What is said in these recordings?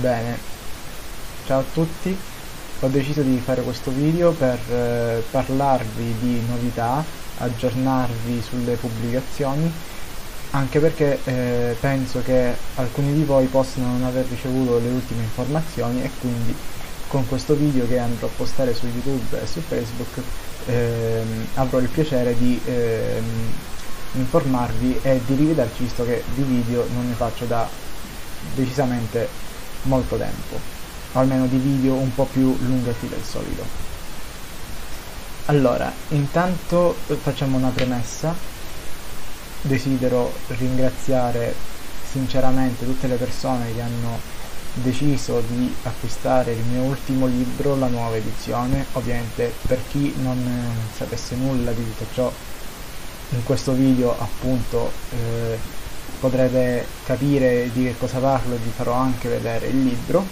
Bene, ciao a tutti, ho deciso di fare questo video per eh, parlarvi di novità, aggiornarvi sulle pubblicazioni, anche perché eh, penso che alcuni di voi possano non aver ricevuto le ultime informazioni e quindi con questo video che andrò a postare su YouTube e su Facebook ehm, avrò il piacere di ehm, informarvi e di rivederci visto che di video non ne faccio da decisamente molto tempo, o almeno di video un po' più lunghetti del solito. Allora, intanto eh, facciamo una premessa, desidero ringraziare sinceramente tutte le persone che hanno deciso di acquistare il mio ultimo libro, la nuova edizione, ovviamente per chi non eh, sapesse nulla di tutto ciò in questo video appunto eh, potrete capire di che cosa parlo e vi farò anche vedere il libro.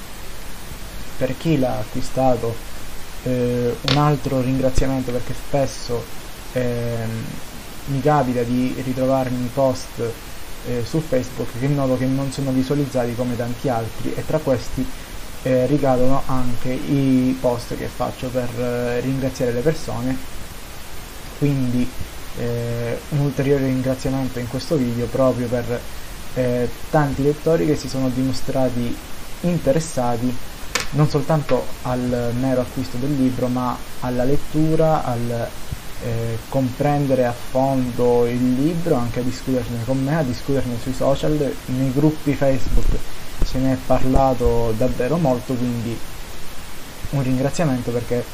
Per chi l'ha acquistato eh, un altro ringraziamento perché spesso eh, mi capita di ritrovarmi post eh, su Facebook che noto che non sono visualizzati come tanti altri e tra questi eh, ricadono anche i post che faccio per eh, ringraziare le persone. Quindi eh, un ulteriore ringraziamento in questo video proprio per eh, tanti lettori che si sono dimostrati interessati non soltanto al mero acquisto del libro ma alla lettura, al eh, comprendere a fondo il libro, anche a discuterne con me, a discuterne sui social, nei gruppi Facebook se ne è parlato davvero molto, quindi un ringraziamento perché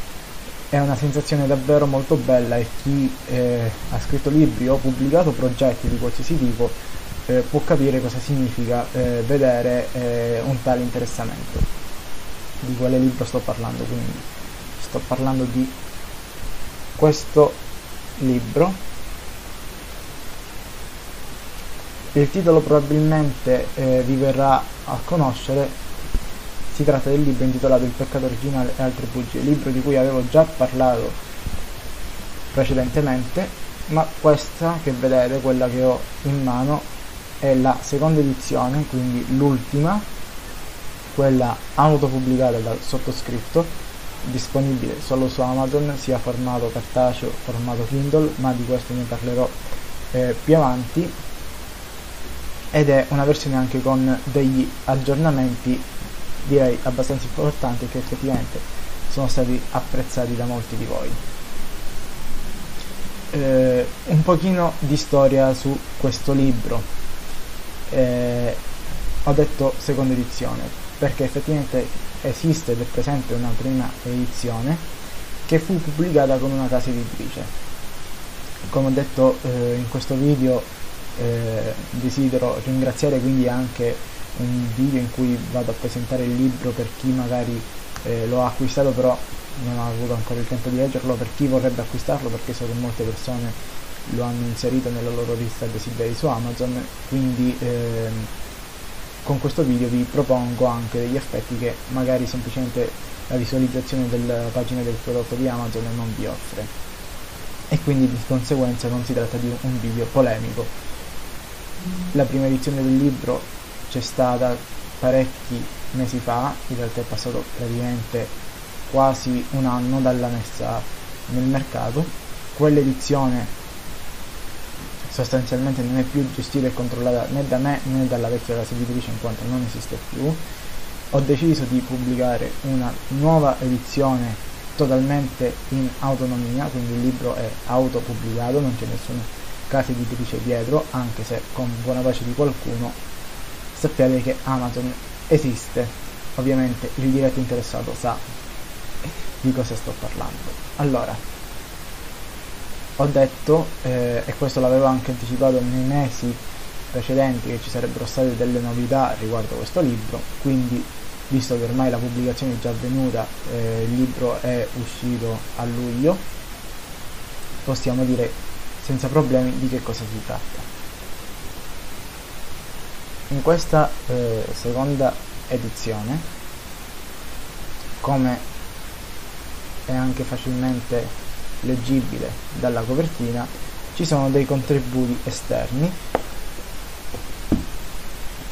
è una sensazione davvero molto bella e chi eh, ha scritto libri o pubblicato progetti di qualsiasi tipo eh, può capire cosa significa eh, vedere eh, un tale interessamento. Di quale libro sto parlando? Quindi sto parlando di questo libro. Il titolo probabilmente eh, vi verrà a conoscere si tratta del libro intitolato Il peccato originale e altre bugie, libro di cui avevo già parlato precedentemente, ma questa che vedete, quella che ho in mano, è la seconda edizione, quindi l'ultima, quella autopubblicata dal sottoscritto, disponibile solo su Amazon, sia formato cartaceo, formato Kindle, ma di questo ne parlerò eh, più avanti, ed è una versione anche con degli aggiornamenti direi abbastanza importanti che effettivamente sono stati apprezzati da molti di voi. Eh, un pochino di storia su questo libro. Eh, ho detto seconda edizione perché effettivamente esiste ed è presente una prima edizione che fu pubblicata con una casa editrice. Come ho detto eh, in questo video eh, desidero ringraziare quindi anche un video in cui vado a presentare il libro per chi magari eh, lo ha acquistato però non ha avuto ancora il tempo di leggerlo, per chi vorrebbe acquistarlo perché so che molte persone lo hanno inserito nella loro lista desideri su Amazon, quindi ehm, con questo video vi propongo anche degli aspetti che magari semplicemente la visualizzazione della pagina del prodotto di Amazon non vi offre e quindi di conseguenza non si tratta di un video polemico. La prima edizione del libro c'è stata parecchi mesi fa, in realtà è passato praticamente quasi un anno dalla messa nel mercato, quell'edizione sostanzialmente non è più gestita e controllata né da me né dalla vecchia casa editrice in quanto non esiste più, ho deciso di pubblicare una nuova edizione totalmente in autonomia, quindi il libro è autopubblicato, non c'è nessuna casa editrice dietro, anche se con buona pace di qualcuno sappiate che Amazon esiste, ovviamente il diretto interessato sa di cosa sto parlando. Allora, ho detto, eh, e questo l'avevo anche anticipato nei mesi precedenti, che ci sarebbero state delle novità riguardo questo libro, quindi visto che ormai la pubblicazione è già avvenuta, eh, il libro è uscito a luglio, possiamo dire senza problemi di che cosa si tratta. In questa eh, seconda edizione, come è anche facilmente leggibile dalla copertina, ci sono dei contributi esterni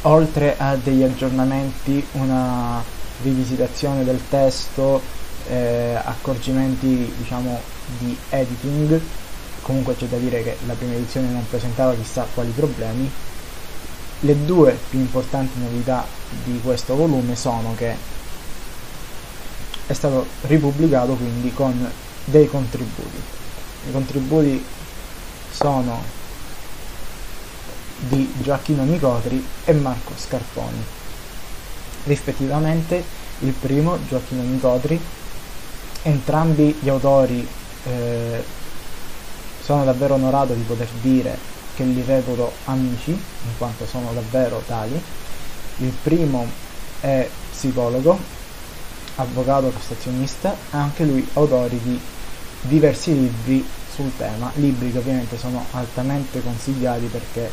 oltre a degli aggiornamenti, una rivisitazione del testo, eh, accorgimenti diciamo di editing, comunque c'è da dire che la prima edizione non presentava chissà quali problemi. Le due più importanti novità di questo volume sono che è stato ripubblicato quindi con dei contributi. I contributi sono di Gioacchino Nicotri e Marco Scarponi. Rispettivamente il primo, Gioacchino Nicotri, entrambi gli autori eh, sono davvero onorato di poter dire che li reputo amici, in quanto sono davvero tali. Il primo è psicologo, avvocato prestazionista, anche lui autori di diversi libri sul tema, libri che ovviamente sono altamente consigliati perché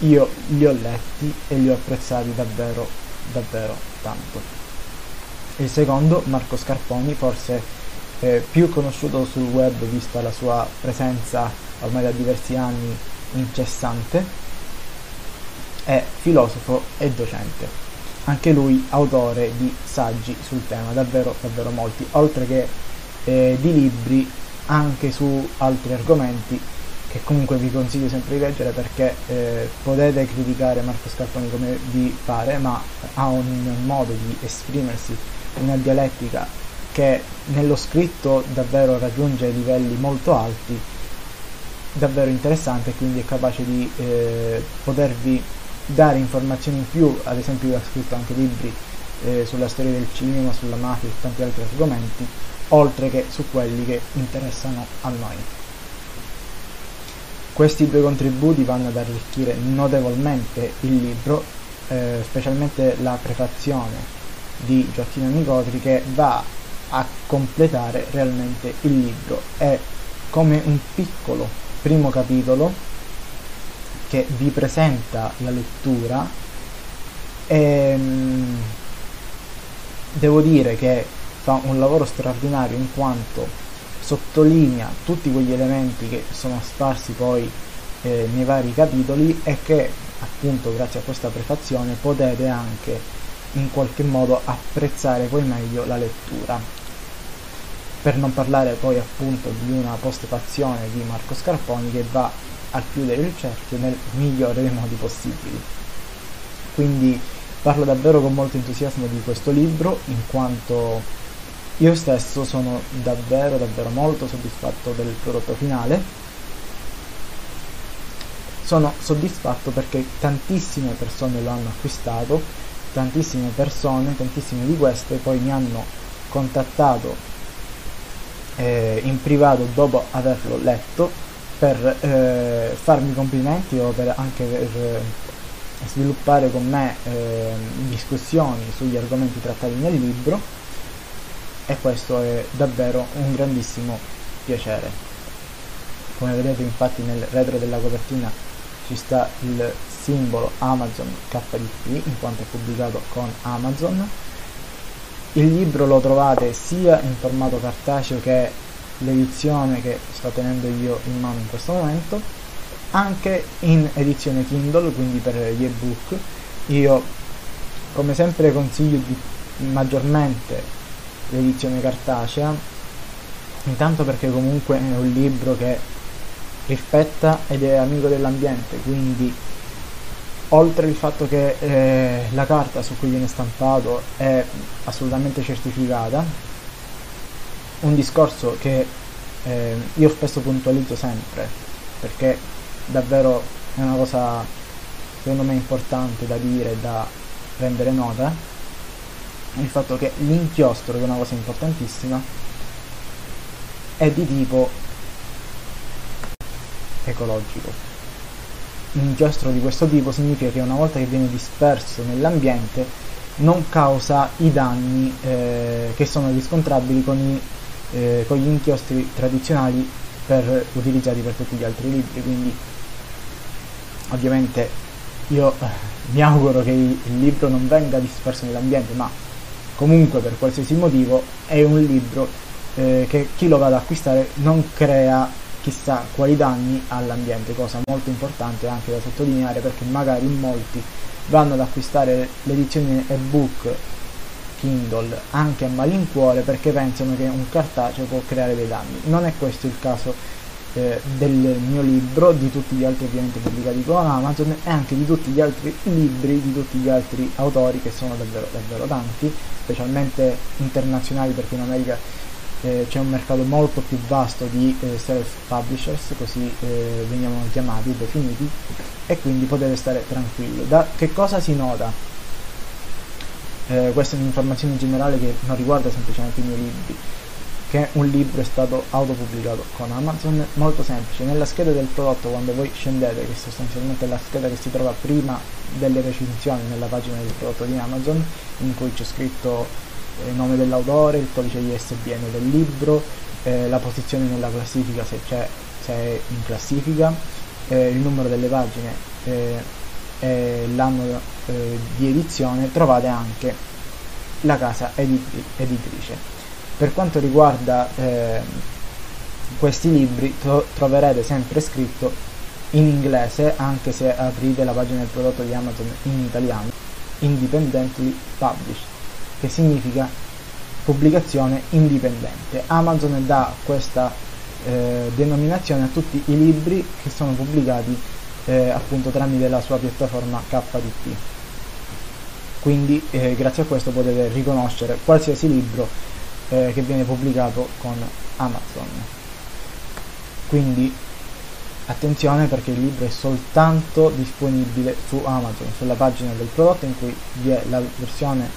io li ho letti e li ho apprezzati davvero, davvero tanto. Il secondo, Marco Scarponi, forse eh, più conosciuto sul web vista la sua presenza ormai da diversi anni incessante, è filosofo e docente. Anche lui autore di saggi sul tema, davvero, davvero molti, oltre che eh, di libri anche su altri argomenti che comunque vi consiglio sempre di leggere perché eh, potete criticare Marco Scarponi come vi pare, ma ha un modo di esprimersi, una dialettica che nello scritto davvero raggiunge livelli molto alti, davvero interessante e quindi è capace di eh, potervi dare informazioni in più, ad esempio ha scritto anche libri eh, sulla storia del cinema, sulla mafia e tanti altri argomenti, oltre che su quelli che interessano a noi. Questi due contributi vanno ad arricchire notevolmente il libro, eh, specialmente la prefazione di Gioacchino Nicotri che va a completare realmente il libro. È come un piccolo primo capitolo che vi presenta la lettura e ehm, devo dire che fa un lavoro straordinario in quanto sottolinea tutti quegli elementi che sono sparsi poi eh, nei vari capitoli e che appunto grazie a questa prefazione potete anche in qualche modo apprezzare poi meglio la lettura per non parlare poi appunto di una postfazione di Marco Scarponi che va a chiudere il cerchio nel migliore dei modi possibili quindi parlo davvero con molto entusiasmo di questo libro in quanto io stesso sono davvero davvero molto soddisfatto del prodotto finale. Sono soddisfatto perché tantissime persone lo hanno acquistato, tantissime persone, tantissime di queste poi mi hanno contattato eh, in privato dopo averlo letto per eh, farmi complimenti o per anche per eh, sviluppare con me eh, discussioni sugli argomenti trattati nel libro e questo è davvero un grandissimo piacere. Come vedete infatti nel retro della copertina ci sta il simbolo Amazon KDP in quanto è pubblicato con Amazon. Il libro lo trovate sia in formato cartaceo che l'edizione che sto tenendo io in mano in questo momento, anche in edizione Kindle, quindi per gli ebook. Io come sempre consiglio di maggiormente l'edizione cartacea, intanto perché comunque è un libro che rispetta ed è amico dell'ambiente, quindi oltre il fatto che eh, la carta su cui viene stampato è assolutamente certificata, un discorso che eh, io spesso puntualizzo sempre, perché davvero è una cosa secondo me importante da dire, da prendere nota, il fatto che l'inchiostro, che è una cosa importantissima, è di tipo ecologico. Un di questo tipo significa che una volta che viene disperso nell'ambiente non causa i danni eh, che sono riscontrabili con, i, eh, con gli inchiostri tradizionali per, utilizzati per tutti gli altri libri. Quindi ovviamente io eh, mi auguro che il libro non venga disperso nell'ambiente, ma comunque per qualsiasi motivo è un libro eh, che chi lo va ad acquistare non crea chissà quali danni all'ambiente, cosa molto importante anche da sottolineare perché magari molti vanno ad acquistare l'edizione ebook Kindle anche a malincuore perché pensano che un cartaceo può creare dei danni. Non è questo il caso eh, del mio libro, di tutti gli altri ovviamente pubblicati con Amazon e anche di tutti gli altri libri di tutti gli altri autori che sono davvero, davvero tanti, specialmente internazionali perché in America eh, c'è un mercato molto più vasto di eh, self-publishers, così eh, veniamo chiamati, definiti, e quindi potete stare tranquilli. Da che cosa si nota? Eh, questa è un'informazione generale che non riguarda semplicemente i miei libri, che un libro è stato autopubblicato con Amazon, molto semplice, nella scheda del prodotto quando voi scendete, che sostanzialmente è la scheda che si trova prima delle recensioni nella pagina del prodotto di Amazon, in cui c'è scritto il nome dell'autore, il codice ISBN del libro, eh, la posizione nella classifica se, c'è, se è in classifica, eh, il numero delle pagine eh, e l'anno eh, di edizione, trovate anche la casa edit- editrice. Per quanto riguarda eh, questi libri tro- troverete sempre scritto in inglese anche se aprite la pagina del prodotto di Amazon in italiano independently published che significa pubblicazione indipendente. Amazon dà questa eh, denominazione a tutti i libri che sono pubblicati eh, appunto tramite la sua piattaforma KDP. Quindi eh, grazie a questo potete riconoscere qualsiasi libro eh, che viene pubblicato con Amazon. Quindi attenzione perché il libro è soltanto disponibile su Amazon, sulla pagina del prodotto in cui vi è la versione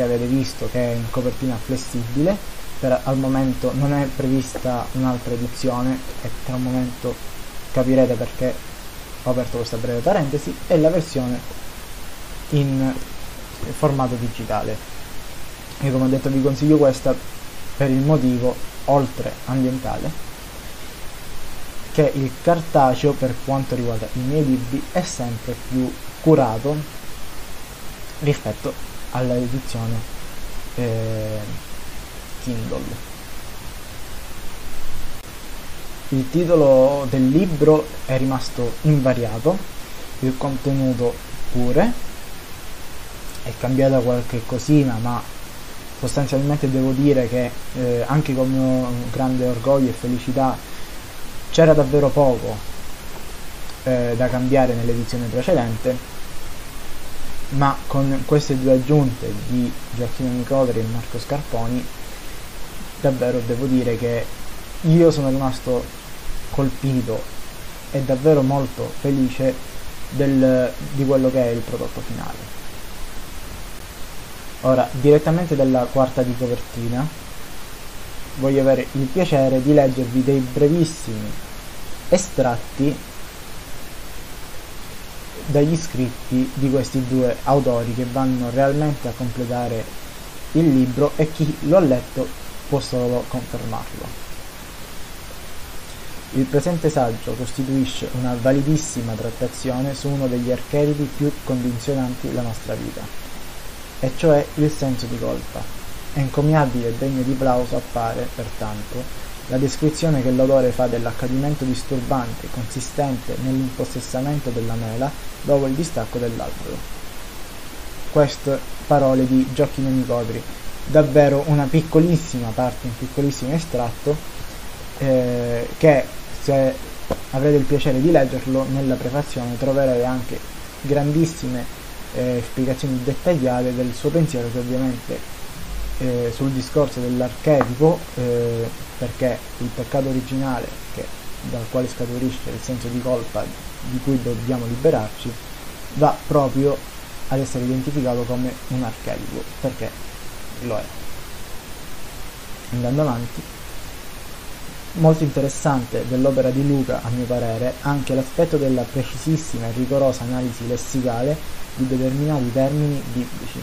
che avete visto che è in copertina flessibile per al momento non è prevista un'altra edizione e tra un momento capirete perché ho aperto questa breve parentesi e la versione in formato digitale. Io come ho detto vi consiglio questa per il motivo oltre ambientale che il cartaceo per quanto riguarda i miei libri è sempre più curato rispetto alla edizione eh, Kindle. Il titolo del libro è rimasto invariato, il contenuto pure, è cambiata qualche cosina, ma sostanzialmente devo dire che eh, anche con mio grande orgoglio e felicità c'era davvero poco eh, da cambiare nell'edizione precedente ma con queste due aggiunte di Gioacchino Nicodri e Marco Scarponi davvero devo dire che io sono rimasto colpito e davvero molto felice del, di quello che è il prodotto finale. Ora direttamente dalla quarta di copertina voglio avere il piacere di leggervi dei brevissimi estratti dagli scritti di questi due autori che vanno realmente a completare il libro e chi lo ha letto può solo confermarlo. Il presente saggio costituisce una validissima trattazione su uno degli archetipi più condizionanti della nostra vita, e cioè il senso di colpa. Encomiabile e degno di plauso appare, pertanto, la descrizione che l'autore fa dell'accadimento disturbante consistente nell'impossessamento della mela dopo il distacco dell'albero. Queste parole di Gioacchino Nicodri, davvero una piccolissima parte, un piccolissimo estratto eh, che se avrete il piacere di leggerlo nella prefazione troverete anche grandissime eh, spiegazioni dettagliate del suo pensiero che ovviamente eh, sul discorso dell'archetipo eh, perché il peccato originale che, dal quale scaturisce il senso di colpa di cui dobbiamo liberarci va proprio ad essere identificato come un archetipo perché lo è. Andando avanti molto interessante dell'opera di Luca a mio parere anche l'aspetto della precisissima e rigorosa analisi lessicale di determinati termini biblici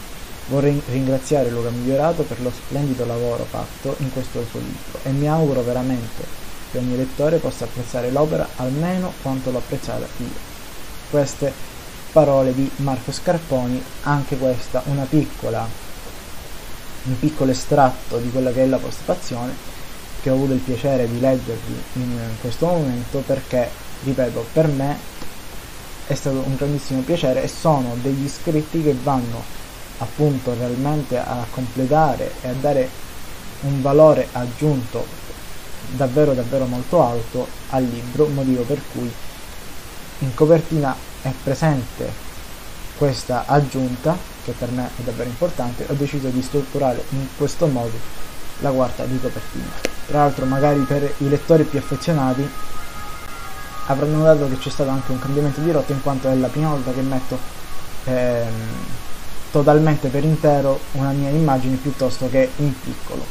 Vorrei ringraziare Luca Migliorato per lo splendido lavoro fatto in questo suo libro e mi auguro veramente che ogni lettore possa apprezzare l'opera almeno quanto l'ho apprezzata io. Queste parole di Marco Scarponi, anche questa una piccola, un piccolo estratto di quella che è la postfazione che ho avuto il piacere di leggervi in questo momento perché, ripeto, per me è stato un grandissimo piacere e sono degli scritti che vanno appunto realmente a completare e a dare un valore aggiunto davvero davvero molto alto al libro, motivo per cui in copertina è presente questa aggiunta che per me è davvero importante. Ho deciso di strutturare in questo modo la quarta di copertina. Tra l'altro magari per i lettori più affezionati avranno notato che c'è stato anche un cambiamento di rotta in quanto è la prima volta che metto ehm, totalmente per intero una mia immagine piuttosto che in piccolo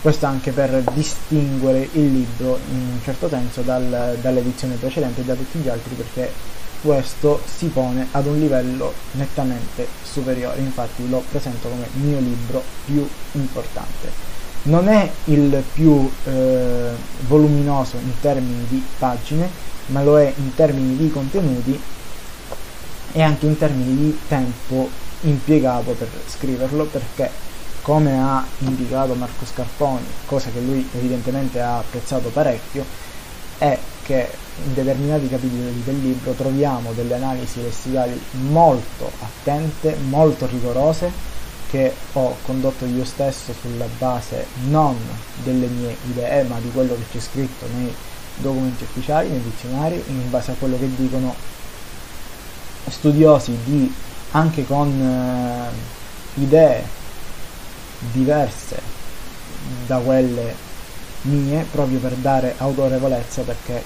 questo anche per distinguere il libro in un certo senso dal, dall'edizione precedente e da tutti gli altri perché questo si pone ad un livello nettamente superiore, infatti lo presento come il mio libro più importante. Non è il più eh, voluminoso in termini di pagine, ma lo è in termini di contenuti e anche in termini di tempo impiegato per scriverlo, perché come ha indicato Marco Scarponi, cosa che lui evidentemente ha apprezzato parecchio, è che in determinati capitoli del libro troviamo delle analisi lessicali molto attente, molto rigorose, che ho condotto io stesso sulla base non delle mie idee, ma di quello che c'è scritto nei documenti ufficiali, nei dizionari, in base a quello che dicono studiosi di, anche con eh, idee diverse da quelle mie, proprio per dare autorevolezza, perché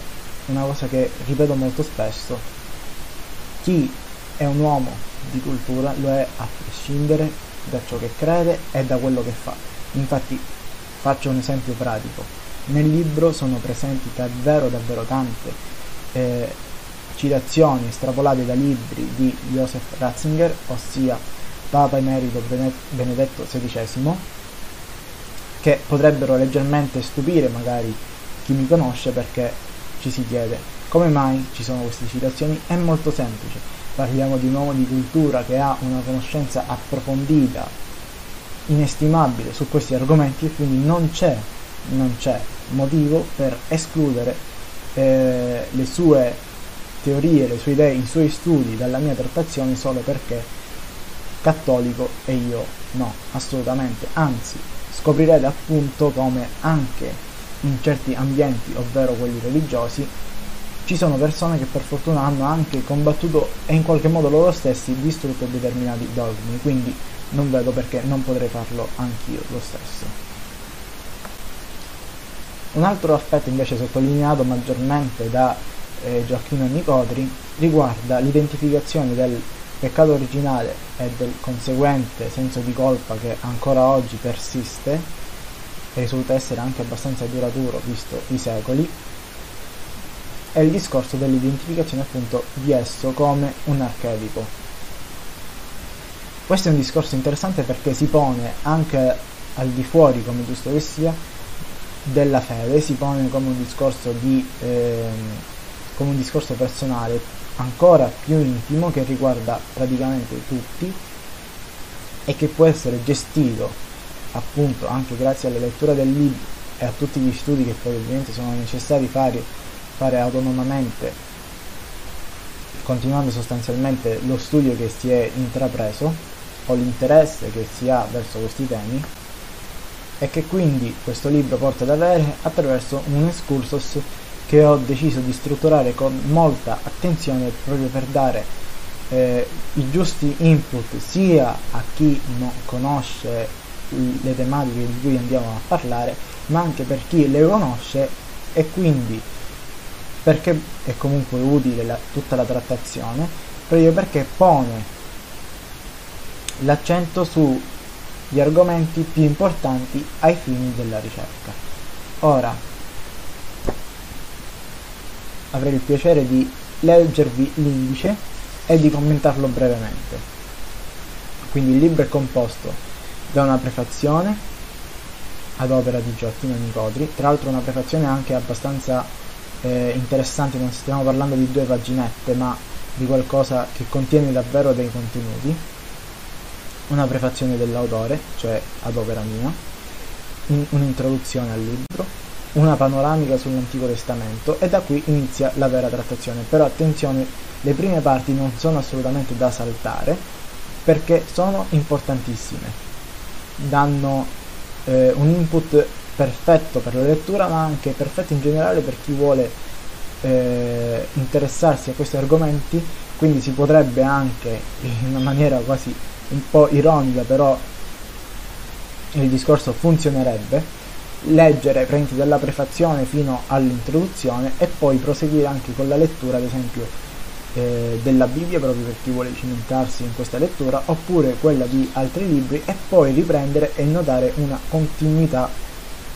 una cosa che ripeto molto spesso, chi è un uomo di cultura lo è a prescindere da ciò che crede e da quello che fa. Infatti faccio un esempio pratico. Nel libro sono presenti davvero davvero tante eh, citazioni estrapolate da libri di Joseph Ratzinger, ossia Papa Emerito Benedetto XVI, che potrebbero leggermente stupire magari chi mi conosce perché ci si chiede come mai ci sono queste citazioni? È molto semplice, parliamo di un uomo di cultura che ha una conoscenza approfondita, inestimabile su questi argomenti e quindi non c'è, non c'è motivo per escludere eh, le sue teorie, le sue idee, i suoi studi dalla mia trattazione solo perché cattolico e io no, assolutamente, anzi scoprirete appunto come anche in certi ambienti, ovvero quelli religiosi, ci sono persone che per fortuna hanno anche combattuto e in qualche modo loro stessi distrutto determinati dogmi, quindi non vedo perché non potrei farlo anch'io lo stesso. Un altro aspetto invece sottolineato maggiormente da eh, Gioacchino Nicodri riguarda l'identificazione del peccato originale e del conseguente senso di colpa che ancora oggi persiste risulta essere anche abbastanza duraturo visto i secoli, è il discorso dell'identificazione appunto di esso come un archetipo. Questo è un discorso interessante perché si pone anche al di fuori, come giusto che sia, della fede, si pone come un discorso, di, eh, come un discorso personale ancora più intimo che riguarda praticamente tutti e che può essere gestito appunto anche grazie alla lettura del libro e a tutti gli studi che poi ovviamente sono necessari fare, fare autonomamente continuando sostanzialmente lo studio che si è intrapreso o l'interesse che si ha verso questi temi e che quindi questo libro porta ad avere attraverso un excursus che ho deciso di strutturare con molta attenzione proprio per dare eh, i giusti input sia a chi non conosce le tematiche di cui andiamo a parlare, ma anche per chi le conosce e quindi perché è comunque utile la, tutta la trattazione, proprio perché pone l'accento sugli argomenti più importanti ai fini della ricerca. Ora avrei il piacere di leggervi l'indice e di commentarlo brevemente. Quindi il libro è composto da una prefazione ad opera di Gioacchino Nicodri, tra l'altro una prefazione anche abbastanza eh, interessante, non stiamo parlando di due paginette, ma di qualcosa che contiene davvero dei contenuti, una prefazione dell'autore, cioè ad opera mia, un'introduzione al libro, una panoramica sull'Antico Testamento e da qui inizia la vera trattazione. Però attenzione, le prime parti non sono assolutamente da saltare perché sono importantissime. Danno eh, un input perfetto per la lettura ma anche perfetto in generale per chi vuole eh, interessarsi a questi argomenti, quindi si potrebbe anche in una maniera quasi un po' ironica però il discorso funzionerebbe leggere prenditi dalla prefazione fino all'introduzione e poi proseguire anche con la lettura ad esempio eh, della Bibbia proprio per chi vuole cimentarsi in questa lettura oppure quella di altri libri e poi riprendere e notare una continuità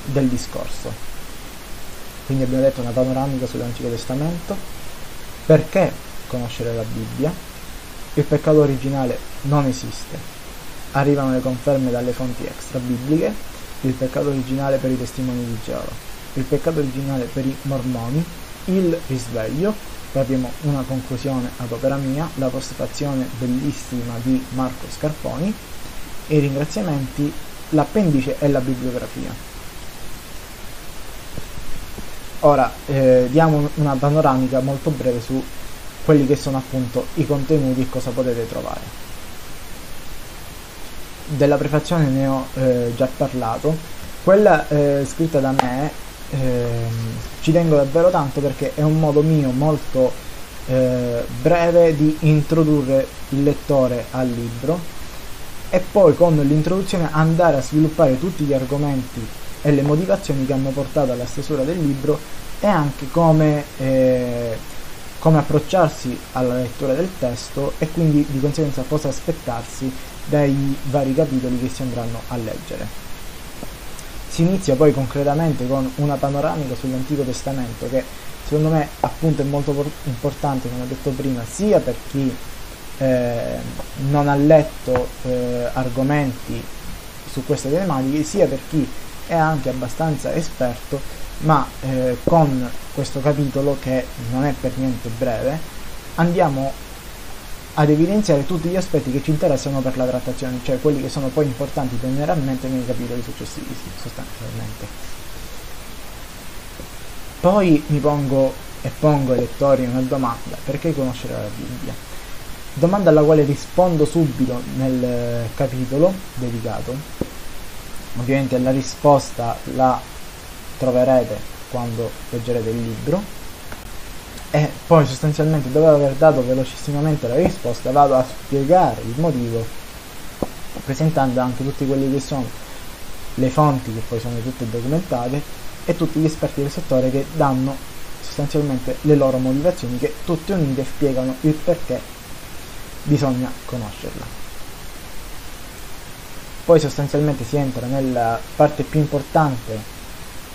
del discorso. Quindi abbiamo detto una panoramica sull'Antico Testamento. Perché conoscere la Bibbia? Il peccato originale non esiste. Arrivano le conferme dalle fonti extra bibliche il peccato originale per i testimoni di Geova, il peccato originale per i mormoni, il risveglio, poi abbiamo una conclusione ad opera mia, la postfazione bellissima di Marco Scarponi i ringraziamenti, l'appendice e la bibliografia. Ora eh, diamo una panoramica molto breve su quelli che sono appunto i contenuti e cosa potete trovare della prefazione ne ho eh, già parlato, quella eh, scritta da me eh, ci tengo davvero tanto perché è un modo mio molto eh, breve di introdurre il lettore al libro e poi con l'introduzione andare a sviluppare tutti gli argomenti e le motivazioni che hanno portato alla stesura del libro e anche come, eh, come approcciarsi alla lettura del testo e quindi di conseguenza cosa aspettarsi dai vari capitoli che si andranno a leggere. Si inizia poi concretamente con una panoramica sull'Antico Testamento che secondo me appunto è molto importante, come ho detto prima, sia per chi eh, non ha letto eh, argomenti su queste tematiche, sia per chi è anche abbastanza esperto, ma eh, con questo capitolo che non è per niente breve andiamo ad evidenziare tutti gli aspetti che ci interessano per la trattazione, cioè quelli che sono poi importanti generalmente nei capitoli successivi, sostanzialmente. Poi mi pongo e pongo ai lettori una domanda, perché conoscere la Bibbia? Domanda alla quale rispondo subito nel capitolo dedicato. Ovviamente la risposta la troverete quando leggerete il libro e poi sostanzialmente dopo aver dato velocissimamente la risposta vado a spiegare il motivo presentando anche tutti quelli che sono le fonti che poi sono tutte documentate e tutti gli esperti del settore che danno sostanzialmente le loro motivazioni che tutte unite spiegano il perché bisogna conoscerla. Poi sostanzialmente si entra nella parte più importante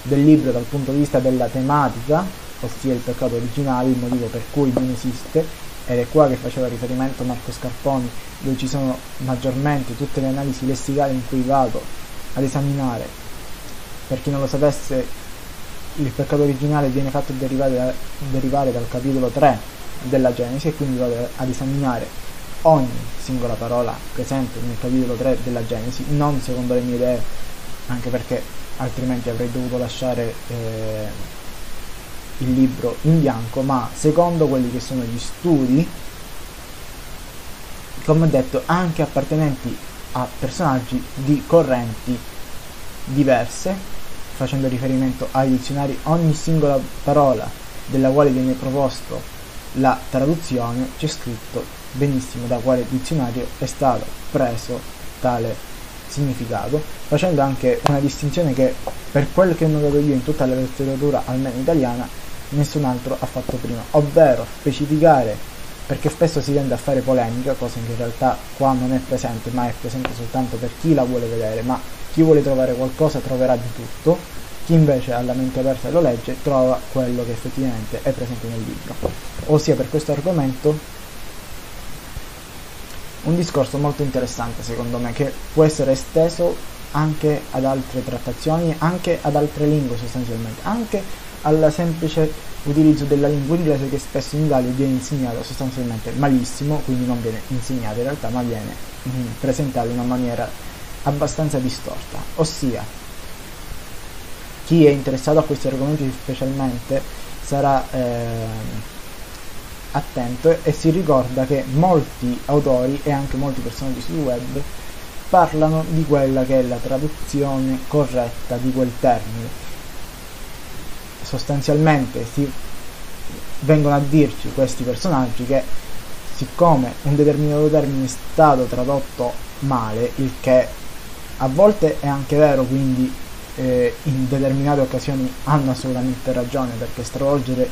del libro dal punto di vista della tematica ossia il peccato originale, il motivo per cui non esiste, ed è qua che faceva riferimento Marco Scarponi, dove ci sono maggiormente tutte le analisi lessicali in cui vado ad esaminare. Per chi non lo sapesse, il peccato originale viene fatto derivare, derivare dal capitolo 3 della Genesi e quindi vado ad esaminare ogni singola parola presente nel capitolo 3 della Genesi, non secondo le mie idee, anche perché altrimenti avrei dovuto lasciare eh, il libro in bianco, ma secondo quelli che sono gli studi, come ho detto, anche appartenenti a personaggi di correnti diverse, facendo riferimento ai dizionari, ogni singola parola della quale viene proposto la traduzione c'è scritto benissimo da quale dizionario è stato preso tale significato, facendo anche una distinzione che per quel che ho notato io in tutta la letteratura, almeno italiana, nessun altro ha fatto prima, ovvero specificare, perché spesso si tende a fare polemica, cosa che in realtà qua non è presente, ma è presente soltanto per chi la vuole vedere, ma chi vuole trovare qualcosa troverà di tutto, chi invece ha la mente aperta e lo legge trova quello che effettivamente è presente nel libro. Ossia per questo argomento un discorso molto interessante secondo me che può essere esteso anche ad altre trattazioni, anche ad altre lingue sostanzialmente, anche al semplice utilizzo della lingua inglese che spesso in Italia viene insegnata sostanzialmente malissimo, quindi non viene insegnata in realtà, ma viene mm, presentata in una maniera abbastanza distorta, ossia chi è interessato a questi argomenti specialmente sarà eh, attento e si ricorda che molti autori e anche molti personaggi sul web parlano di quella che è la traduzione corretta di quel termine. Sostanzialmente si vengono a dirci questi personaggi che siccome un determinato termine è stato tradotto male, il che a volte è anche vero, quindi eh, in determinate occasioni hanno assolutamente ragione perché stravolgere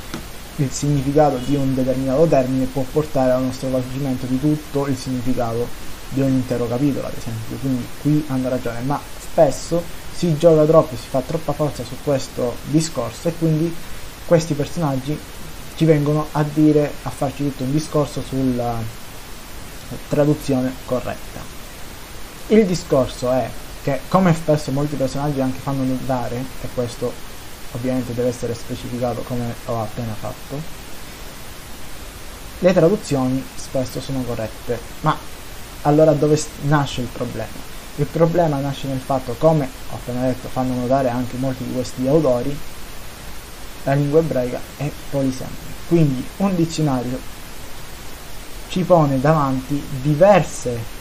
il significato di un determinato termine può portare a uno stravolgimento di tutto il significato di un intero capitolo, ad esempio. Quindi qui hanno ragione, ma spesso si gioca troppo, si fa troppa forza su questo discorso e quindi questi personaggi ci vengono a dire, a farci tutto un discorso sulla traduzione corretta. Il discorso è che, come spesso molti personaggi anche fanno notare, e questo ovviamente deve essere specificato come ho appena fatto, le traduzioni spesso sono corrette, ma allora dove nasce il problema? Il problema nasce nel fatto, come ho appena detto, fanno notare anche molti di questi autori, la lingua ebraica è polisemia. Quindi un dizionario ci pone davanti diverse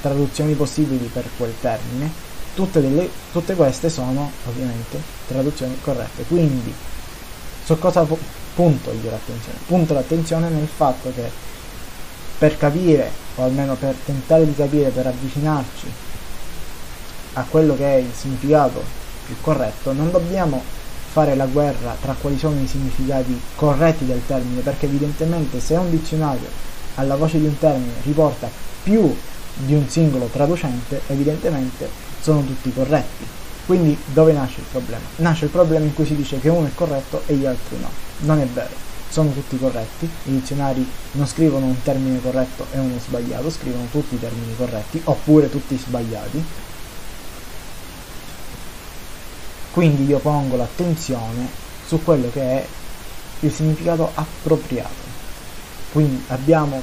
traduzioni possibili per quel termine, tutte, delle, tutte queste sono ovviamente traduzioni corrette. Quindi su cosa punto io l'attenzione? Punto l'attenzione nel fatto che per capire, o almeno per tentare di capire, per avvicinarci a quello che è il significato più corretto, non dobbiamo fare la guerra tra quali sono i significati corretti del termine, perché evidentemente se un dizionario alla voce di un termine riporta più di un singolo traducente, evidentemente sono tutti corretti. Quindi dove nasce il problema? Nasce il problema in cui si dice che uno è corretto e gli altri no. Non è vero, sono tutti corretti, i dizionari non scrivono un termine corretto e uno sbagliato, scrivono tutti i termini corretti oppure tutti sbagliati Quindi io pongo l'attenzione su quello che è il significato appropriato. Quindi abbiamo,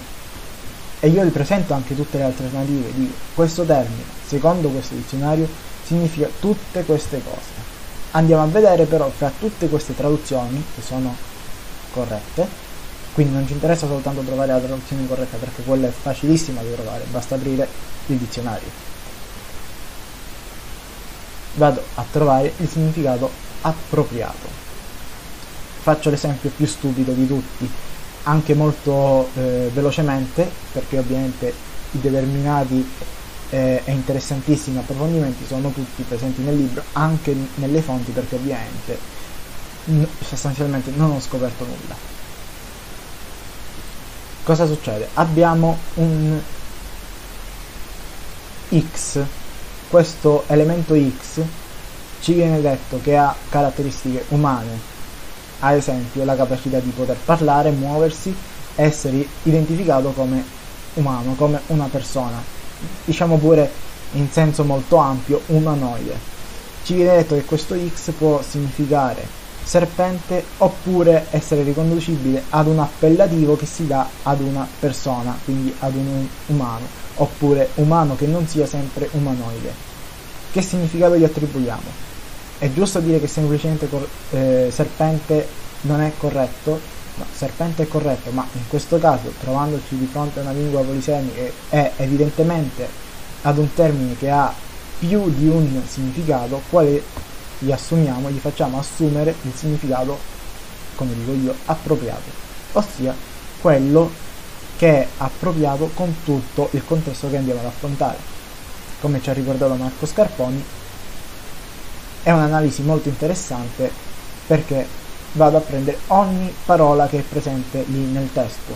e io ripresento anche tutte le alternative, di questo termine, secondo questo dizionario, significa tutte queste cose. Andiamo a vedere però fra tutte queste traduzioni, che sono corrette, quindi non ci interessa soltanto trovare la traduzione corretta perché quella è facilissima da trovare, basta aprire il dizionario vado a trovare il significato appropriato. Faccio l'esempio più stupido di tutti, anche molto eh, velocemente, perché ovviamente i determinati eh, e interessantissimi approfondimenti sono tutti presenti nel libro, anche nelle fonti, perché ovviamente sostanzialmente non ho scoperto nulla. Cosa succede? Abbiamo un X questo elemento X ci viene detto che ha caratteristiche umane, ad esempio la capacità di poter parlare, muoversi, essere identificato come umano, come una persona, diciamo pure in senso molto ampio umanoide. Ci viene detto che questo X può significare serpente oppure essere riconducibile ad un appellativo che si dà ad una persona, quindi ad un umano oppure umano che non sia sempre umanoide. Che significato gli attribuiamo? È giusto dire che semplicemente eh, serpente non è corretto? No, serpente è corretto, ma in questo caso, trovandoci di fronte a una lingua polisemica è evidentemente ad un termine che ha più di un significato, quale gli assumiamo, gli facciamo assumere il significato, come dico io, appropriato, ossia quello che è appropriato con tutto il contesto che andiamo ad affrontare. Come ci ha ricordato Marco Scarponi, è un'analisi molto interessante perché vado a prendere ogni parola che è presente lì nel testo,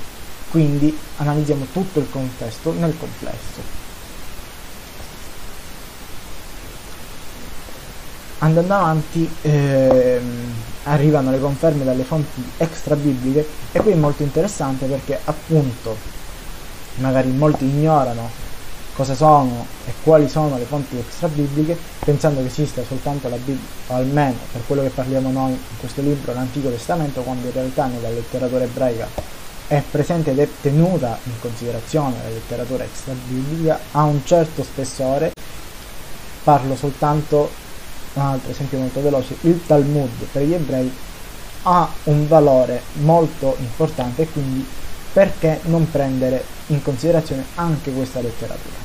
quindi analizziamo tutto il contesto nel complesso. Andando avanti ehm, arrivano le conferme dalle fonti extra bibliche e qui è molto interessante perché appunto magari molti ignorano cosa sono e quali sono le fonti extra bibliche pensando che esista soltanto la Bibbia almeno per quello che parliamo noi in questo libro l'Antico Testamento quando in realtà nella letteratura ebraica è presente ed è tenuta in considerazione la letteratura extra biblica ha un certo spessore parlo soltanto un altro esempio molto veloce, il Talmud per gli ebrei ha un valore molto importante e quindi perché non prendere in considerazione anche questa letteratura.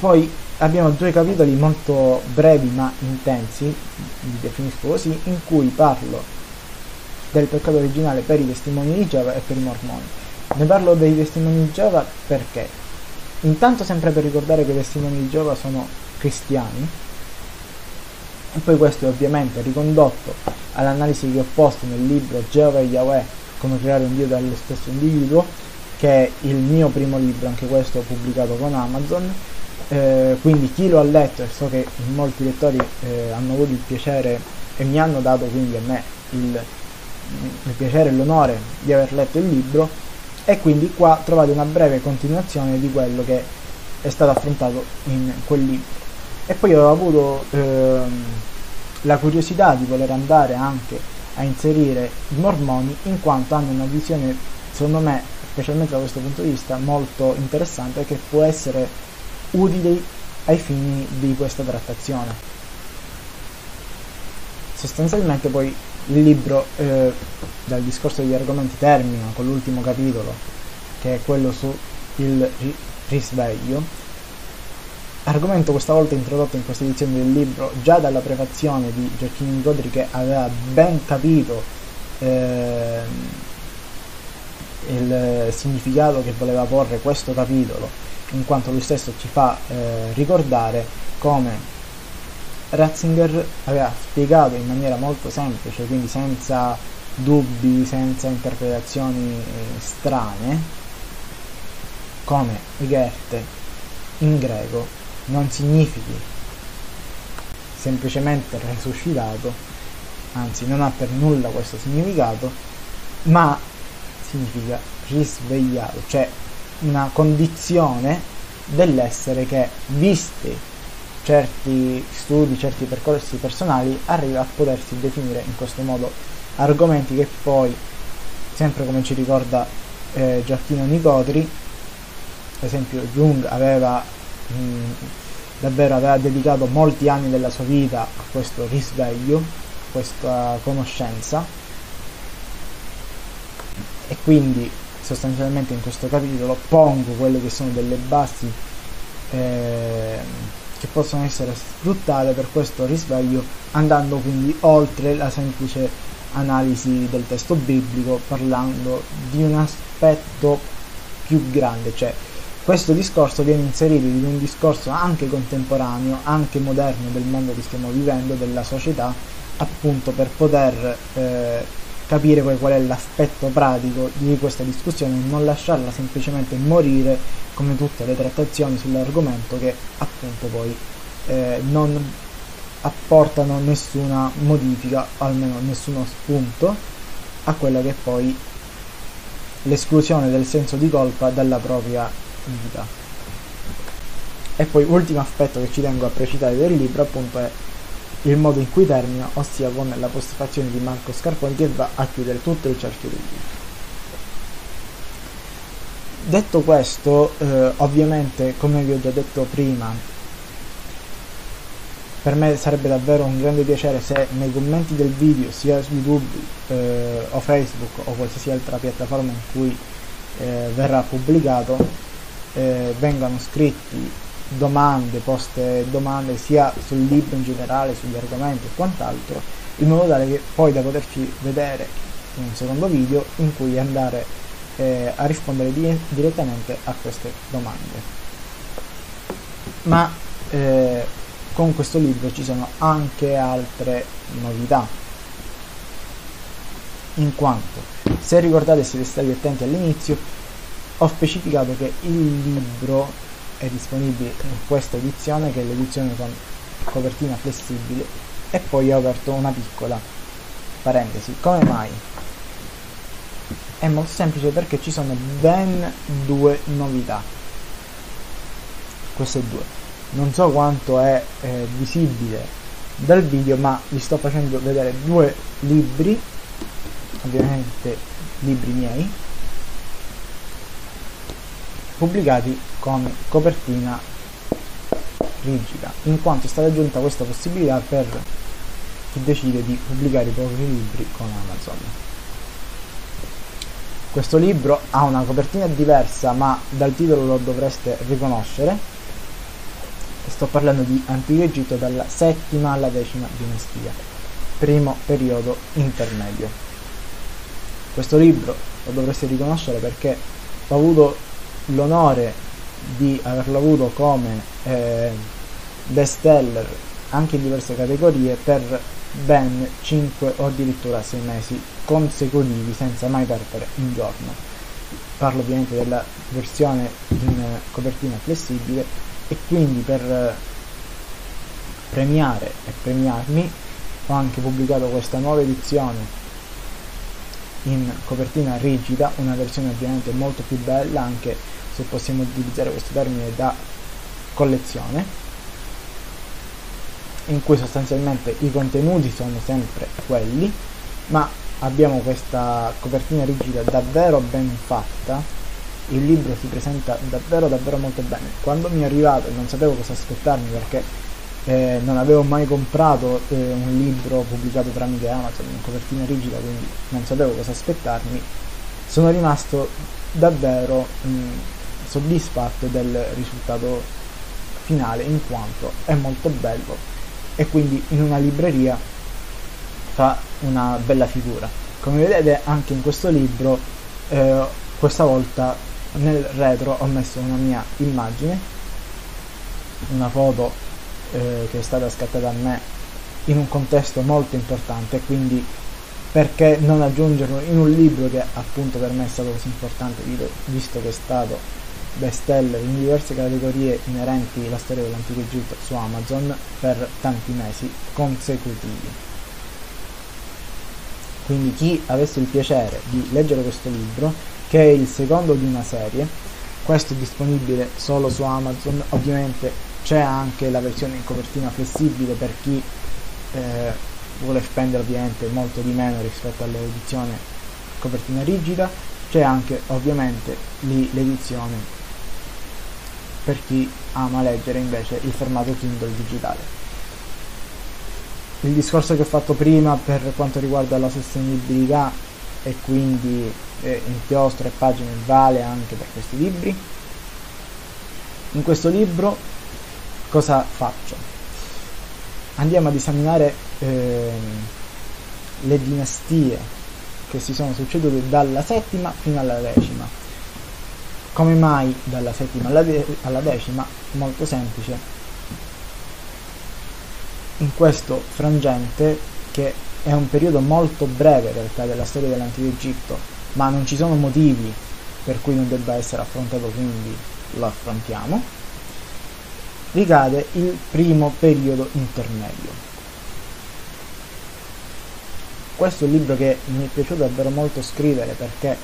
Poi abbiamo due capitoli molto brevi ma intensi, li definisco così, in cui parlo del peccato originale per i testimoni di Geova e per i mormoni. Ne parlo dei testimoni di Geova perché? Intanto sempre per ricordare che i testimoni di Geova sono cristiani, e poi questo è ovviamente ricondotto all'analisi che ho posto nel libro Geova e Yahweh, come creare un Dio dallo stesso individuo, che è il mio primo libro, anche questo pubblicato con Amazon. Eh, quindi chi lo ha letto, e so che molti lettori eh, hanno avuto il piacere e mi hanno dato quindi a me il, il piacere e l'onore di aver letto il libro, e quindi qua trovate una breve continuazione di quello che è stato affrontato in quel libro e poi ho avuto ehm, la curiosità di voler andare anche a inserire i mormoni in quanto hanno una visione secondo me specialmente da questo punto di vista molto interessante che può essere utile ai fini di questa trattazione. Sostanzialmente poi il libro eh, dal discorso degli argomenti termina con l'ultimo capitolo che è quello sul risveglio argomento questa volta introdotto in questa edizione del libro già dalla prefazione di Gioacchino Nicodri che aveva ben capito eh, il significato che voleva porre questo capitolo in quanto lui stesso ci fa eh, ricordare come Ratzinger aveva spiegato in maniera molto semplice quindi senza dubbi senza interpretazioni eh, strane come Goethe in greco non significhi semplicemente resuscitato, anzi non ha per nulla questo significato, ma significa risvegliato, cioè una condizione dell'essere che, visti certi studi, certi percorsi personali, arriva a potersi definire in questo modo. Argomenti che poi, sempre come ci ricorda eh, Giacchino Nicotri, per esempio Jung aveva davvero aveva dedicato molti anni della sua vita a questo risveglio, a questa conoscenza. E quindi sostanzialmente in questo capitolo pongo quelle che sono delle basi eh, che possono essere sfruttate per questo risveglio andando quindi oltre la semplice analisi del testo biblico parlando di un aspetto più grande cioè questo discorso viene inserito in un discorso anche contemporaneo, anche moderno del mondo che stiamo vivendo, della società, appunto per poter eh, capire poi qual è l'aspetto pratico di questa discussione e non lasciarla semplicemente morire come tutte le trattazioni sull'argomento che appunto poi eh, non apportano nessuna modifica, o almeno nessuno spunto a quella che è poi l'esclusione del senso di colpa dalla propria vita. E poi ultimo aspetto che ci tengo a precisare del libro appunto è il modo in cui termina, ossia con la postfazione di Marco Scarponi che va a chiudere tutto il cerchio del libro. Detto questo, eh, ovviamente, come vi ho già detto prima, per me sarebbe davvero un grande piacere se nei commenti del video, sia su YouTube eh, o Facebook o qualsiasi altra piattaforma in cui eh, verrà pubblicato, eh, vengano scritti domande, poste domande sia sul libro in generale, sugli argomenti e quant'altro, in modo tale che poi da poterci vedere in un secondo video in cui andare eh, a rispondere di direttamente a queste domande. Ma eh, con questo libro ci sono anche altre novità, in quanto se ricordate siete stati attenti all'inizio, ho specificato che il libro è disponibile in questa edizione che è l'edizione con copertina flessibile e poi ho aperto una piccola parentesi. Come mai? È molto semplice perché ci sono ben due novità. Queste due. Non so quanto è eh, visibile dal video ma vi sto facendo vedere due libri ovviamente libri miei pubblicati con copertina rigida, in quanto è stata aggiunta questa possibilità per chi decide di pubblicare i propri libri con Amazon. Questo libro ha una copertina diversa, ma dal titolo lo dovreste riconoscere. Sto parlando di Antico Egitto dalla settima alla decima dinastia, primo periodo intermedio. Questo libro lo dovreste riconoscere perché ho avuto l'onore di averlo avuto come eh, bestseller anche in diverse categorie per ben 5 o addirittura 6 mesi consecutivi senza mai perdere un giorno. Parlo ovviamente della versione in copertina flessibile e quindi per premiare e premiarmi ho anche pubblicato questa nuova edizione in copertina rigida, una versione ovviamente molto più bella anche se possiamo utilizzare questo termine da collezione in cui sostanzialmente i contenuti sono sempre quelli, ma abbiamo questa copertina rigida davvero ben fatta, il libro si presenta davvero davvero molto bene. Quando mi è arrivato non sapevo cosa aspettarmi perché eh, non avevo mai comprato eh, un libro pubblicato tramite Amazon in copertina rigida, quindi non sapevo cosa aspettarmi, sono rimasto davvero mh, soddisfatto del risultato finale in quanto è molto bello e quindi in una libreria fa una bella figura. Come vedete anche in questo libro eh, questa volta nel retro ho messo una mia immagine, una foto eh, che è stata scattata a me in un contesto molto importante, quindi perché non aggiungerlo in un libro che appunto per me è stato così importante visto che è stato bestseller in diverse categorie inerenti alla storia dell'antico Egitto su Amazon per tanti mesi consecutivi. Quindi chi avesse il piacere di leggere questo libro, che è il secondo di una serie, questo è disponibile solo su Amazon, ovviamente c'è anche la versione in copertina flessibile per chi eh, vuole spendere ovviamente molto di meno rispetto all'edizione copertina rigida, c'è anche ovviamente lì l'edizione per chi ama leggere invece il formato Kindle digitale. Il discorso che ho fatto prima per quanto riguarda la sostenibilità e quindi eh, inchiostro e pagine vale anche per questi libri. In questo libro cosa faccio? Andiamo ad esaminare eh, le dinastie che si sono succedute dalla settima fino alla decima come mai dalla settima alla, de- alla decima? Molto semplice. In questo frangente, che è un periodo molto breve in realtà della storia dell'antico Egitto, ma non ci sono motivi per cui non debba essere affrontato, quindi lo affrontiamo, ricade il primo periodo intermedio. Questo è un libro che mi è piaciuto davvero molto scrivere perché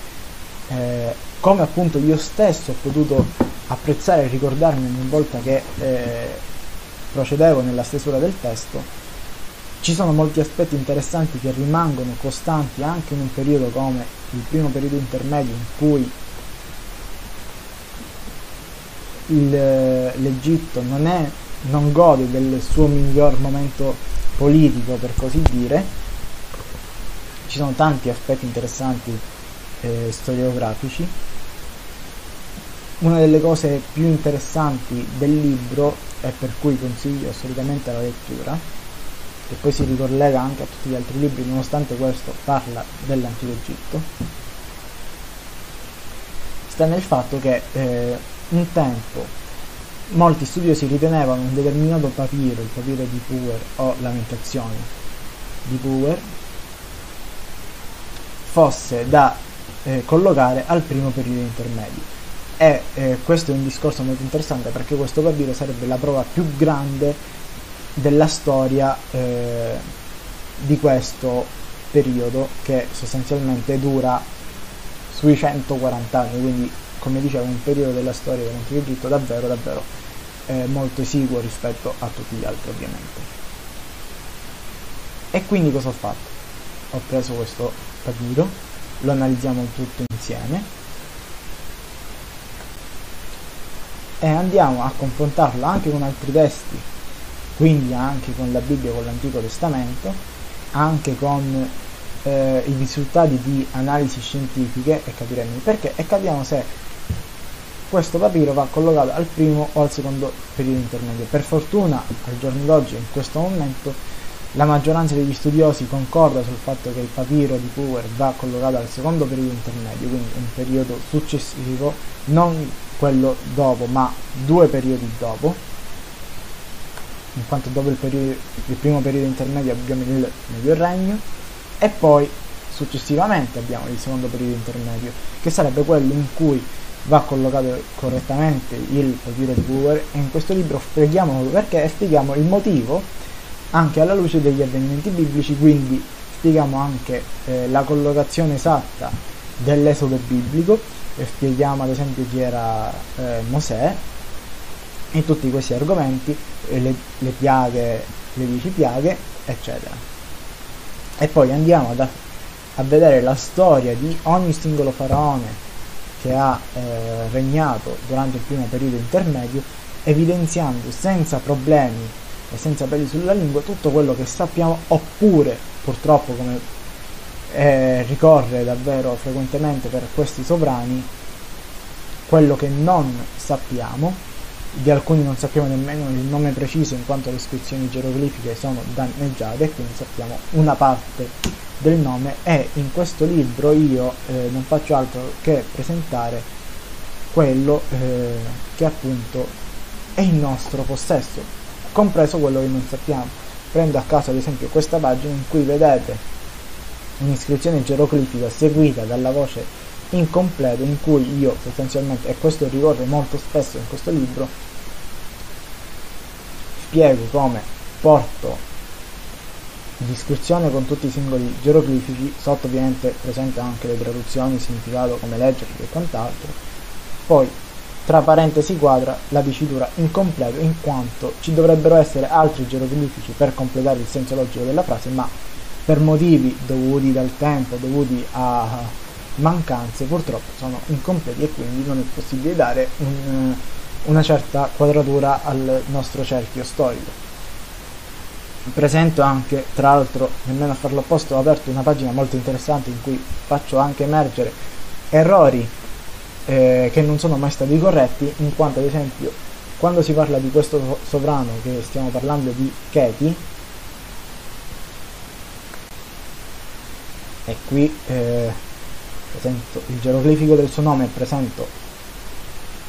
eh, come appunto io stesso ho potuto apprezzare e ricordarmi ogni volta che eh, procedevo nella stesura del testo, ci sono molti aspetti interessanti che rimangono costanti anche in un periodo come il primo periodo intermedio in cui il, l'Egitto non, è, non gode del suo miglior momento politico per così dire. Ci sono tanti aspetti interessanti eh, storiografici. Una delle cose più interessanti del libro e per cui consiglio assolutamente la lettura, che poi si ricollega anche a tutti gli altri libri, nonostante questo parla dell'antico Egitto, sta nel fatto che eh, un tempo molti studiosi ritenevano un determinato papiro, il papiro di Puer o Lamentazioni di Puer, fosse da eh, collocare al primo periodo intermedio. E eh, questo è un discorso molto interessante perché questo papiro sarebbe la prova più grande della storia eh, di questo periodo che sostanzialmente dura sui 140 anni, quindi come dicevo un periodo della storia dell'antico Egitto davvero davvero eh, molto esiguo rispetto a tutti gli altri ovviamente. E quindi cosa ho fatto? Ho preso questo papiro lo analizziamo tutto insieme e andiamo a confrontarlo anche con altri testi, quindi anche con la Bibbia, con l'Antico Testamento, anche con eh, i risultati di analisi scientifiche e capiremo perché e capiamo se questo papiro va collocato al primo o al secondo periodo intermedio. Per fortuna al giorno d'oggi, in questo momento, la maggioranza degli studiosi concorda sul fatto che il papiro di Puer va collocato al secondo periodo intermedio, quindi un periodo successivo, non quello dopo, ma due periodi dopo, in quanto dopo il, periodo, il primo periodo intermedio abbiamo il Medio Regno e poi successivamente abbiamo il secondo periodo intermedio, che sarebbe quello in cui va collocato correttamente il papiro di Brewer e in questo libro spieghiamo perché e spieghiamo il motivo anche alla luce degli avvenimenti biblici, quindi spieghiamo anche eh, la collocazione esatta dell'esodo biblico e spieghiamo ad esempio chi era eh, Mosè e tutti questi argomenti, le, le piaghe, le dieci piaghe, eccetera. E poi andiamo ad, a vedere la storia di ogni singolo faraone che ha eh, regnato durante il primo periodo intermedio, evidenziando senza problemi e senza peli sulla lingua tutto quello che sappiamo, oppure purtroppo come eh, ricorre davvero frequentemente per questi sovrani, quello che non sappiamo, di alcuni non sappiamo nemmeno il nome preciso in quanto le iscrizioni geroglifiche sono danneggiate e quindi sappiamo una parte del nome e in questo libro io eh, non faccio altro che presentare quello eh, che appunto è il nostro possesso, compreso quello che non sappiamo. Prendo a caso ad esempio questa pagina in cui vedete un'iscrizione geroglifica seguita dalla voce incompleto in cui io sostanzialmente, e questo ricorre molto spesso in questo libro, spiego come porto discussione con tutti i singoli geroglifici, sotto ovviamente presente anche le traduzioni, significato, come leggerli e quant'altro, poi tra parentesi quadra la dicitura incompleto in quanto ci dovrebbero essere altri geroglifici per completare il senso logico della frase, ma per motivi dovuti dal tempo, dovuti a mancanze, purtroppo sono incompleti e quindi non è possibile dare un, una certa quadratura al nostro cerchio storico. Presento anche, tra l'altro, nemmeno a farlo apposta, ho aperto una pagina molto interessante in cui faccio anche emergere errori eh, che non sono mai stati corretti, in quanto ad esempio quando si parla di questo sovrano che stiamo parlando di Keti, e qui eh, presento il geroglifico del suo nome, presento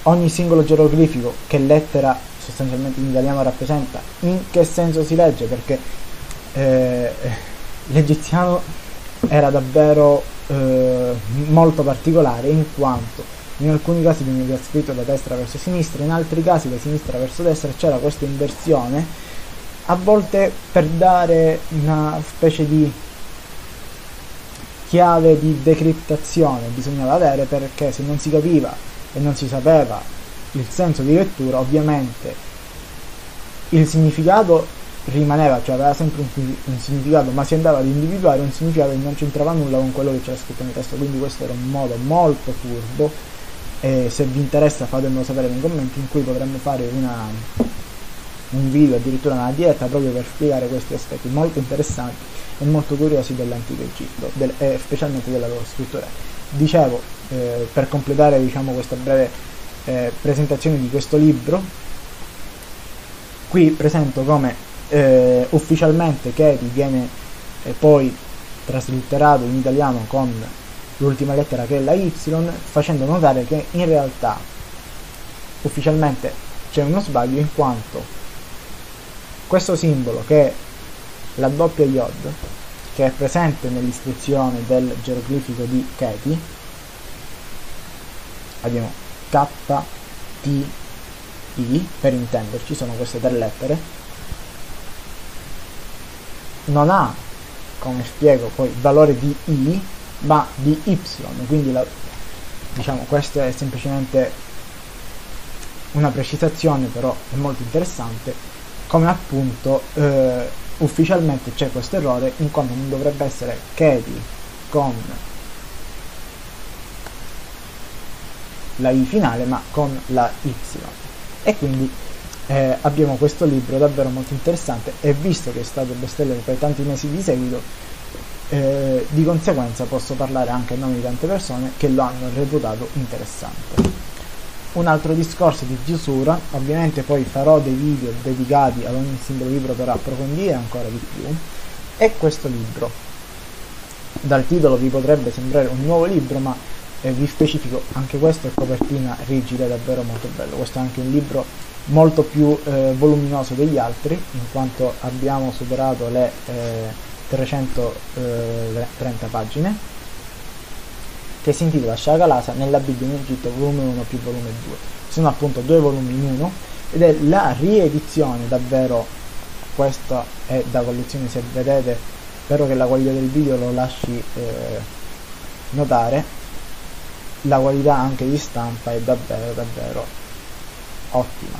ogni singolo geroglifico che lettera sostanzialmente in italiano rappresenta, in che senso si legge, perché eh, l'egiziano era davvero eh, molto particolare in quanto in alcuni casi veniva scritto da destra verso sinistra, in altri casi da sinistra verso destra c'era questa inversione, a volte per dare una specie di chiave di decriptazione bisognava avere perché se non si capiva e non si sapeva il senso di lettura ovviamente il significato rimaneva, cioè aveva sempre un, un, significato, ma si andava ad individuare un significato che non c'entrava nulla con quello che c'era scritto nel testo, quindi questo era un modo molto furbo e se vi interessa fatemelo sapere nei commenti in cui potremmo fare una, un video, addirittura una dieta proprio per spiegare questi aspetti molto interessanti e molto curiosi dell'antico Egitto, del, e specialmente della loro scrittura. Dicevo, eh, per completare diciamo, questa breve eh, presentazione di questo libro qui presento come eh, ufficialmente Katie viene eh, poi traslitterato in italiano con l'ultima lettera che è la Y facendo notare che in realtà ufficialmente c'è uno sbaglio in quanto questo simbolo che è la doppia iod che è presente nell'istruzione del geroglifico di Katie abbiamo K, T, I, per intenderci, sono queste tre lettere, non ha, come spiego poi, valore di I, ma di Y, quindi la, diciamo questa è semplicemente una precisazione, però è molto interessante, come appunto eh, ufficialmente c'è questo errore in quanto non dovrebbe essere Katie con la I finale ma con la Y. E quindi eh, abbiamo questo libro davvero molto interessante. E visto che è stato bestseller per tanti mesi di seguito eh, di conseguenza posso parlare anche a nome di tante persone che lo hanno reputato interessante. Un altro discorso di chiusura ovviamente poi farò dei video dedicati ad ogni singolo libro per approfondire ancora di più è questo libro. Dal titolo vi potrebbe sembrare un nuovo libro ma eh, vi specifico anche questo è copertina rigida davvero molto bello. Questo è anche un libro molto più eh, voluminoso degli altri in quanto abbiamo superato le eh, 330 eh, pagine che si intitola Shagalasa nella Bibbia in Egitto volume 1 più volume 2 sono appunto due volumi in uno ed è la riedizione davvero questa è da collezione se vedete spero che la qualità del video lo lasci eh, notare. La qualità anche di stampa è davvero davvero ottima.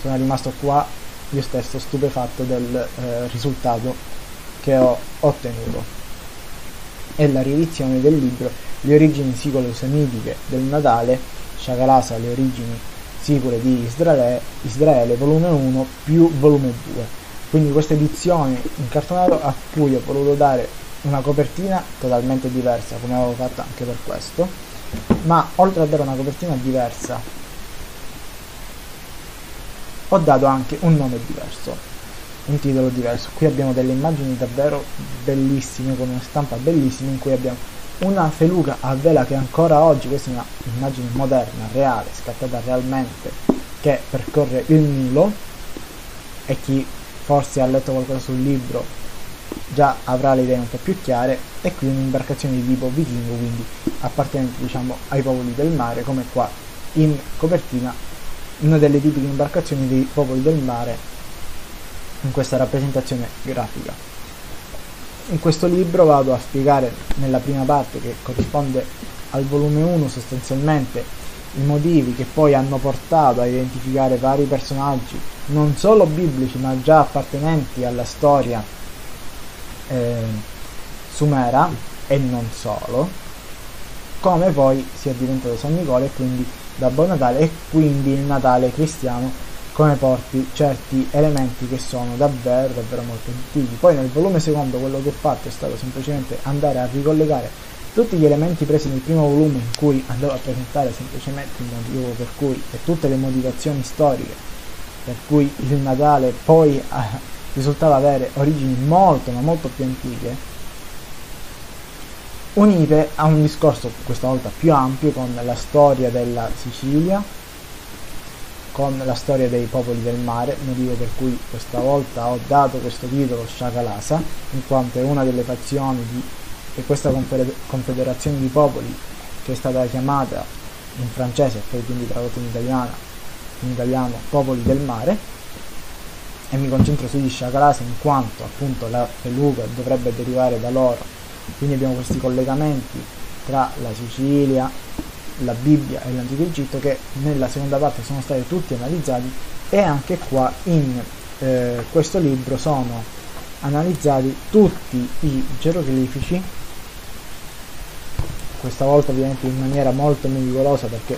Sono rimasto qua io stesso stupefatto del eh, risultato che ho ottenuto. È la riedizione del libro Le origini sicolo-semitiche del Natale, Shagalasa, le origini sicure di Israele, Israele, volume 1 più volume 2. Quindi questa edizione incartonato a cui ho voluto dare una copertina totalmente diversa, come avevo fatto anche per questo, ma oltre a dare una copertina diversa, ho dato anche un nome diverso un titolo diverso. Qui abbiamo delle immagini davvero bellissime, con una stampa bellissima, in cui abbiamo una feluca a vela che ancora oggi, questa è un'immagine moderna, reale, scattata realmente, che percorre il Nilo e chi forse ha letto qualcosa sul libro già avrà le idee un po' più chiare e qui un'imbarcazione di tipo vichingo quindi appartenente diciamo ai popoli del mare come qua in copertina una delle tipiche imbarcazioni dei popoli del mare in questa rappresentazione grafica. In questo libro vado a spiegare nella prima parte che corrisponde al volume 1 sostanzialmente i motivi che poi hanno portato a identificare vari personaggi non solo biblici ma già appartenenti alla storia eh, sumera e non solo come poi sia diventato San Nicola e quindi Babbo Natale e quindi il Natale cristiano come porti certi elementi che sono davvero davvero molto antichi poi nel volume secondo quello che ho fatto è stato semplicemente andare a ricollegare tutti gli elementi presi nel primo volume in cui andavo a presentare semplicemente il motivo per cui e tutte le motivazioni storiche per cui il Natale poi eh, risultava avere origini molto ma molto più antiche unite a un discorso questa volta più ampio con la storia della Sicilia con la storia dei popoli del mare, motivo per cui questa volta ho dato questo titolo Shakalasa, in quanto è una delle fazioni di e questa confederazione di popoli che è stata chiamata in francese e poi quindi tradotta in italiano, in italiano popoli del mare. E mi concentro sugli Shakalasa in quanto appunto la feluca dovrebbe derivare da loro. Quindi abbiamo questi collegamenti tra la Sicilia la Bibbia e l'Antico Egitto che nella seconda parte sono stati tutti analizzati e anche qua in eh, questo libro sono analizzati tutti i geroglifici. Questa volta ovviamente in maniera molto meticolosa perché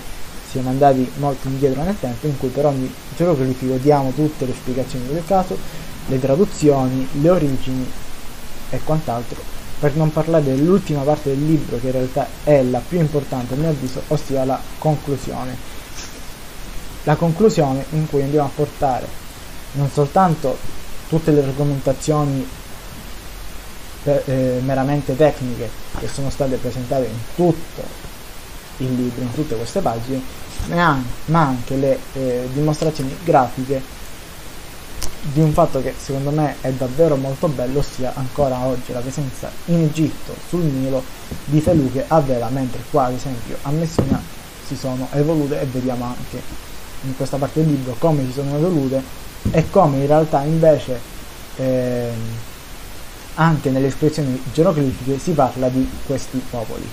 siamo andati molto indietro nel tempo in cui per ogni geroglifico diamo tutte le spiegazioni del caso le traduzioni, le origini e quant'altro per non parlare dell'ultima parte del libro che in realtà è la più importante a mio avviso, ossia la conclusione. La conclusione in cui andiamo a portare non soltanto tutte le argomentazioni per, eh, meramente tecniche che sono state presentate in tutto il libro, in tutte queste pagine, ma anche le eh, dimostrazioni grafiche di un fatto che secondo me è davvero molto bello, ossia ancora oggi la presenza in Egitto sul Nilo di feluche a vela, mentre qua ad esempio a Messina si sono evolute e vediamo anche in questa parte del libro come si sono evolute e come in realtà invece eh, anche nelle espressioni geroglifiche si parla di questi popoli.